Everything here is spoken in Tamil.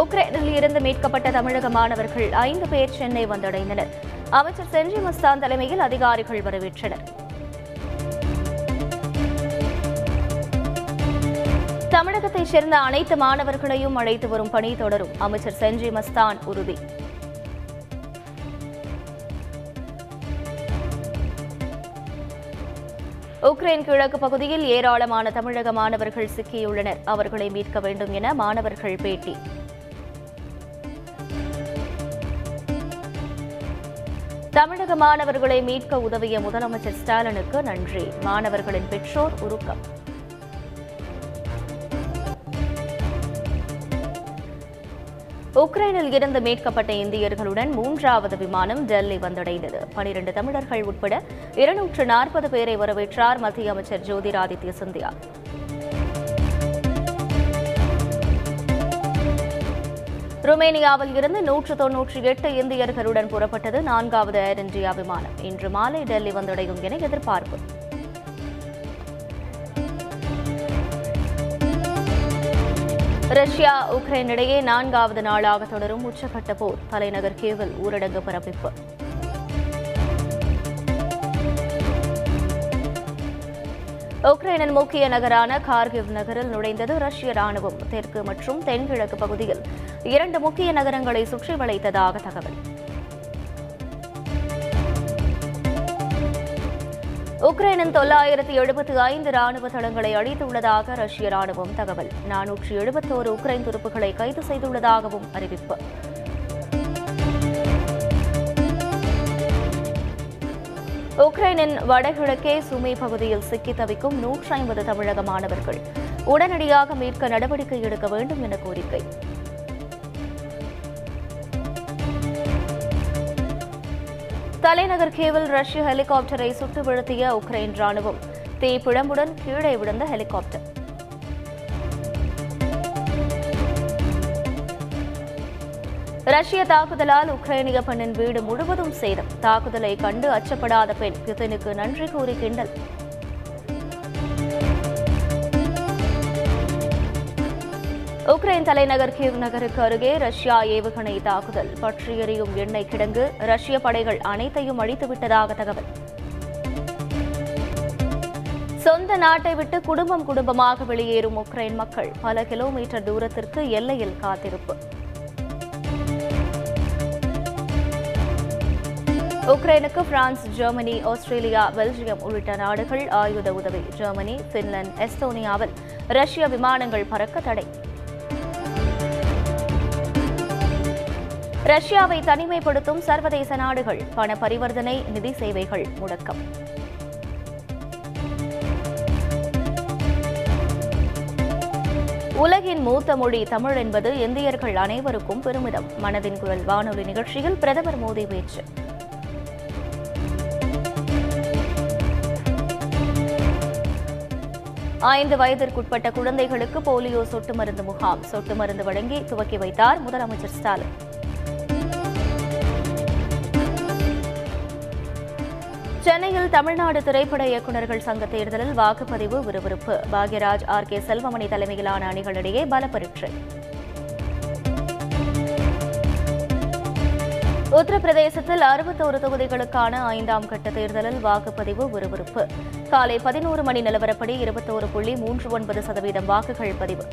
உக்ரைனில் இருந்து மீட்கப்பட்ட தமிழக மாணவர்கள் ஐந்து பேர் சென்னை வந்தடைந்தனர். அமைச்சர் செஞ்சி மஸ்தான் தலைமையில் அதிகாரிகள் வரவேற்றனர். தமிழகத்தைச் சேர்ந்த அனைத்து மாணவர்களையும் அழைத்து வரும் பணி தொடரும். அமைச்சர் செஞ்சி மஸ்தான் உறுதி. உக்ரைன் கிழக்கு பகுதியில் ஏராளமான தமிழக மாணவர்கள் சிக்கியுள்ளனர். அவர்களை மீட்க வேண்டும் என மாணவர்கள் பேட்டி. தமிழக மாணவர்களை மீட்க உதவிய முதலமைச்சர் ஸ்டாலினுக்கு நன்றி. மாணவர்களின் பெற்றோர் உருக்கம். உக்ரைனில் இருந்து மீட்கப்பட்ட இந்தியர்களுடன் மூன்றாவது விமானம் டெல்லி வந்தடைந்தது. பனிரண்டு தமிழர்கள் உட்பட இருநூற்று நாற்பது பேரை வரவேற்றார் மத்திய அமைச்சர் ஜோதிராதித்ய சிந்தியா. ருமேனியாவில் இருந்து நூற்று தொன்னூற்றி எட்டு இந்தியர்களுடன் புறப்பட்டது நான்காவது ஏர் இந்தியா விமானம். இன்று மாலை டெல்லி வந்தடையும் என எதிர்பார்ப்பு. ரஷ்யா உக்ரைன் இடையே நான்காவது நாளாக தொடரும் உச்சகட்ட போர். தலைநகர் கீவில் ஊரடங்கு பிறப்பிப்பு. உக்ரைனின் முக்கிய நகரான கார்கிவ் நகரில் நுழைந்தது ரஷ்ய ராணுவம் தெற்கு மற்றும் தென்கிழக்கு பகுதியில். இரண்டு முக்கிய நகரங்களை சுற்றி வளைத்ததாக தகவல். உக்ரைனின் தொள்ளாயிரத்தி எழுபத்தி ஐந்து ராணுவ தளங்களை அழித்துள்ளதாக ரஷ்ய ராணுவம் தகவல். நானூற்று எழுபத்தோரு உக்ரைன் துருப்புகளை கைது செய்துள்ளதாகவும் அறிவிப்பு. உக்ரைனின் வடகிழக்கே சுமி பகுதியில் சிக்கி தவிக்கும் நூற்றி ஐம்பது தமிழக மாணவர்கள் உடனடியாக மீட்க நடவடிக்கை எடுக்க வேண்டும் என கோரிக்கை. தலைநகர் கேவில் ரஷ்ய ஹெலிகாப்டரை சுட்டு வீழ்த்திய உக்ரைன் ராணுவம் தீப்பிழம்புடன் கீழே விழுந்த ஹெலிகாப்டர். ரஷ்ய தாக்குதலால் உக்ரைனிய பெண்ணின் வீடு முழுவதும் சேதம். தாக்குதலை கண்டு அச்சப்படாத பெண் புதினுக்கு நன்றி கூறி கிண்டல். உக்ரைன் தலைநகர் கீவ் நகருக்கு அருகே ரஷ்யா ஏவுகணை தாக்குதல். பற்றி எண்ணெய் கிடங்கு ரஷ்ய படைகள் அனைத்தையும் அழித்துவிட்டதாக தகவல். சொந்த நாட்டை விட்டு குடும்பம் குடும்பமாக வெளியேறும் உக்ரைன் மக்கள் பல கிலோமீட்டர் தூரத்திற்கு எல்லையில் காத்திருப்பு. உக்ரைனுக்கு பிரான்ஸ் ஜெர்மனி ஆஸ்திரேலியா பெல்ஜியம் உள்ளிட்ட நாடுகள் ஆயுத உதவி. ஜெர்மனி பின்லாந்து எஸ்தோனியாவில் ரஷ்ய விமானங்கள் பறக்க தடை. ரஷ்யாவை தனிமைப்படுத்தும் சர்வதேச நாடுகள் பண பரிவர்த்தனை நிதி சேவைகள் முடக்கம். உலகின் மூத்த மொழி தமிழ் என்பது இந்தியர்கள் அனைவருக்கும் பெருமிதம். மனதின் குரல் வானொலி நிகழ்ச்சியில் பிரதமர் மோடி பேச்சு. ஐந்து வயதிற்குட்பட்ட குழந்தைகளுக்கு போலியோ சொட்டு மருந்து முகாம். சொட்டு மருந்து வழங்கி துவக்கி வைத்தார் முதலமைச்சர் ஸ்டாலின். சென்னையில் தமிழ்நாடு திரைப்பட இயக்குநர்கள் சங்க தேர்தலில் வாக்குப்பதிவு விறுவிறுப்பு. பாக்யராஜ் ஆர் கே செல்வமணி தலைமையிலான அணிகளிடையே பல பரீட்சை உத்தரப்பிரதேசத்தில் அறுபத்தோரு தொகுதிகளுக்கான ஐந்தாம் கட்ட தேர்தலில் வாக்குப்பதிவு விறுவிறுப்பு. காலை பதினோரு மணி நிலவரப்படி இருபத்தோரு புள்ளி மூன்று ஒன்பது சதவீதம் வாக்குகள் பதிவு.